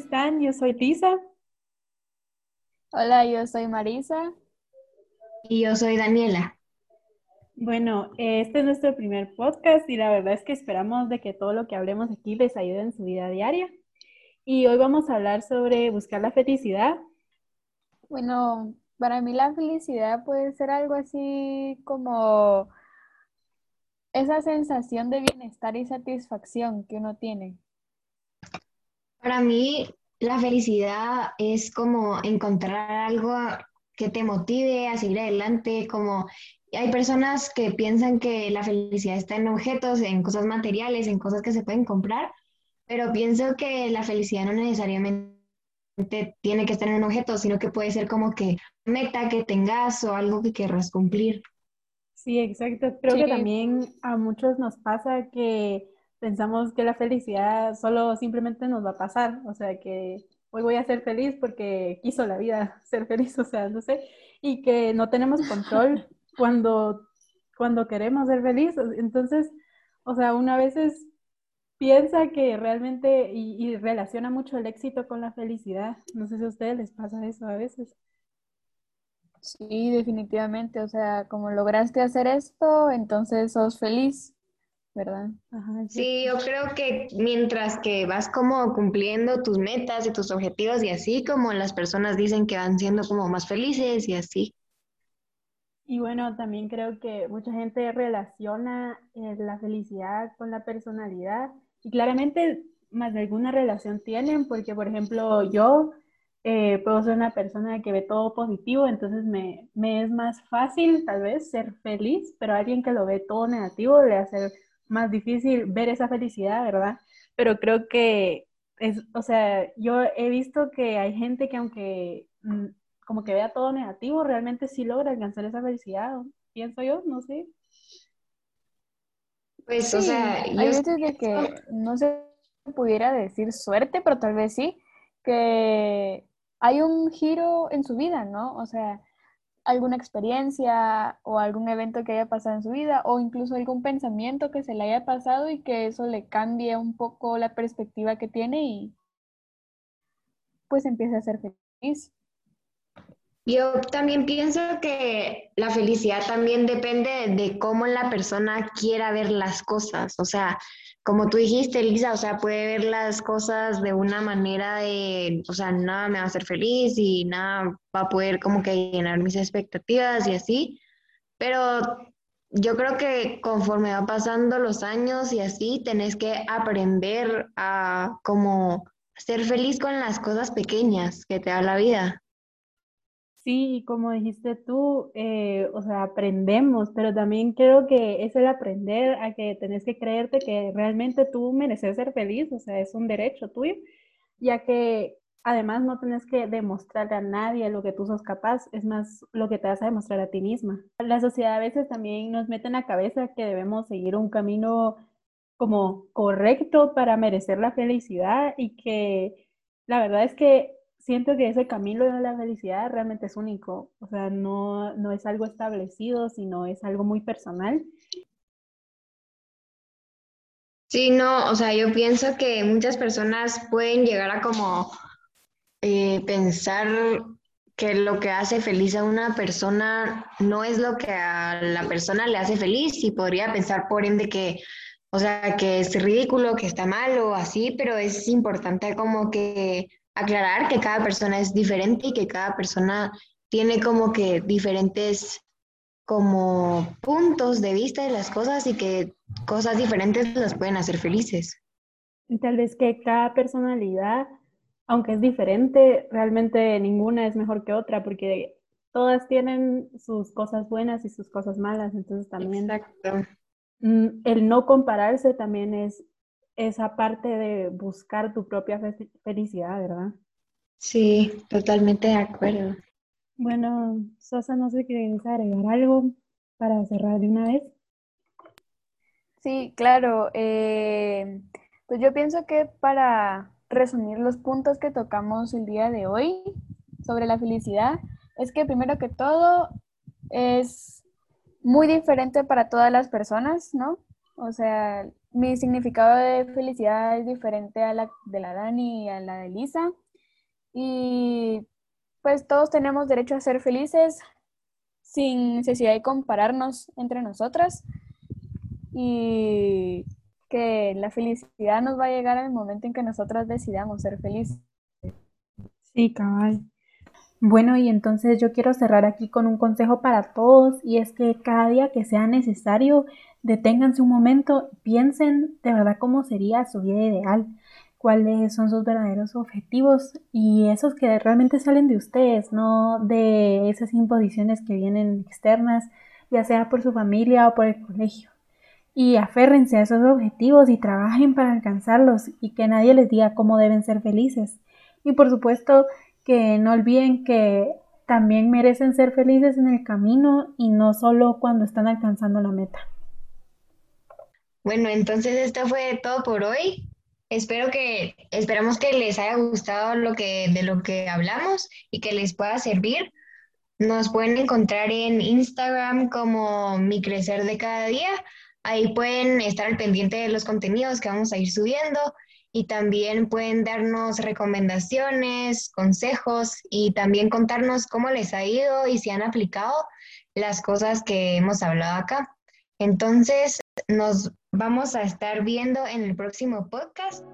están? Yo soy Lisa. Hola, yo soy Marisa. Y yo soy Daniela. Bueno, este es nuestro primer podcast y la verdad es que esperamos de que todo lo que hablemos aquí les ayude en su vida diaria. Y hoy vamos a hablar sobre buscar la felicidad. Bueno, para mí la felicidad puede ser algo así como esa sensación de bienestar y satisfacción que uno tiene. Para mí, la felicidad es como encontrar algo que te motive a seguir adelante, como hay personas que piensan que la felicidad está en objetos, en cosas materiales, en cosas que se pueden comprar, pero pienso que la felicidad no necesariamente tiene que estar en un objeto, sino que puede ser como que meta que tengas o algo que querrás cumplir. Sí, exacto. Creo que también a muchos nos pasa que pensamos que la felicidad solo simplemente nos va a pasar, o sea, que hoy voy a ser feliz porque quiso la vida ser feliz, o sea, no sé, y que no tenemos control cuando, cuando queremos ser felices. Entonces, o sea, una veces piensa que realmente y, y, relaciona mucho el éxito con la felicidad. No sé si a ustedes les pasa eso a veces. Sí, definitivamente. O sea, como lograste hacer esto, entonces sos feliz. ¿Verdad? sí, yo creo que mientras que vas como cumpliendo tus metas y tus objetivos y así, como las personas dicen que van siendo como más felices y así. Y bueno, también creo que mucha gente relaciona eh, la felicidad con la personalidad y claramente más de alguna relación tienen, porque por ejemplo yo eh, puedo ser una persona que ve todo positivo, entonces me, me es más fácil tal vez ser feliz, pero alguien que lo ve todo negativo le hace más difícil ver esa felicidad, ¿verdad? Pero creo que es, o sea, yo he visto que hay gente que aunque mm, como que vea todo negativo, realmente sí logra alcanzar esa felicidad, pienso yo, no sé. Pues, o sea, hay veces de que no se pudiera decir suerte, pero tal vez sí, que hay un giro en su vida, ¿no? O sea, alguna experiencia o algún evento que haya pasado en su vida o incluso algún pensamiento que se le haya pasado y que eso le cambie un poco la perspectiva que tiene y pues empiece a ser feliz. Yo también pienso que la felicidad también depende de cómo la persona quiera ver las cosas. O sea, como tú dijiste, Lisa, o sea, puede ver las cosas de una manera de, o sea, nada me va a hacer feliz y nada va a poder como que llenar mis expectativas y así. Pero yo creo que conforme va pasando los años y así, tenés que aprender a como ser feliz con las cosas pequeñas que te da la vida. Sí, como dijiste tú, eh, o sea, aprendemos, pero también creo que es el aprender a que tenés que creerte que realmente tú mereces ser feliz, o sea, es un derecho tuyo, ya que además no tenés que demostrarle a nadie lo que tú sos capaz, es más lo que te vas a demostrar a ti misma. La sociedad a veces también nos mete en la cabeza que debemos seguir un camino como correcto para merecer la felicidad y que la verdad es que siento que ese camino de la felicidad realmente es único, o sea, no, no es algo establecido, sino es algo muy personal. Sí, no, o sea, yo pienso que muchas personas pueden llegar a como eh, pensar que lo que hace feliz a una persona no es lo que a la persona le hace feliz y podría pensar por ende que, o sea, que es ridículo, que está mal o así, pero es importante como que aclarar que cada persona es diferente y que cada persona tiene como que diferentes como puntos de vista de las cosas y que cosas diferentes las pueden hacer felices. Y tal vez que cada personalidad, aunque es diferente, realmente ninguna es mejor que otra porque todas tienen sus cosas buenas y sus cosas malas, entonces también mm, el no compararse también es esa parte de buscar tu propia felicidad, ¿verdad? Sí, totalmente de acuerdo. Bueno, Sosa, no sé si quieres agregar algo para cerrar de una vez. Sí, claro. Eh, pues yo pienso que para resumir los puntos que tocamos el día de hoy sobre la felicidad, es que primero que todo es muy diferente para todas las personas, ¿no? O sea, mi significado de felicidad es diferente a la de la Dani y a la de Lisa. Y pues todos tenemos derecho a ser felices sin necesidad de compararnos entre nosotras. Y que la felicidad nos va a llegar en el momento en que nosotras decidamos ser felices. Sí, cabal. Bueno, y entonces yo quiero cerrar aquí con un consejo para todos y es que cada día que sea necesario, deténganse un momento, piensen de verdad cómo sería su vida ideal, cuáles son sus verdaderos objetivos y esos que realmente salen de ustedes, no de esas imposiciones que vienen externas, ya sea por su familia o por el colegio. Y aférrense a esos objetivos y trabajen para alcanzarlos y que nadie les diga cómo deben ser felices. Y por supuesto, que no olviden que también merecen ser felices en el camino y no solo cuando están alcanzando la meta. Bueno, entonces esto fue todo por hoy. Espero que, esperamos que les haya gustado lo que, de lo que hablamos y que les pueda servir. Nos pueden encontrar en Instagram como Mi Crecer de Cada Día. Ahí pueden estar al pendiente de los contenidos que vamos a ir subiendo y también pueden darnos recomendaciones, consejos y también contarnos cómo les ha ido y si han aplicado las cosas que hemos hablado acá. Entonces, nos vamos a estar viendo en el próximo podcast.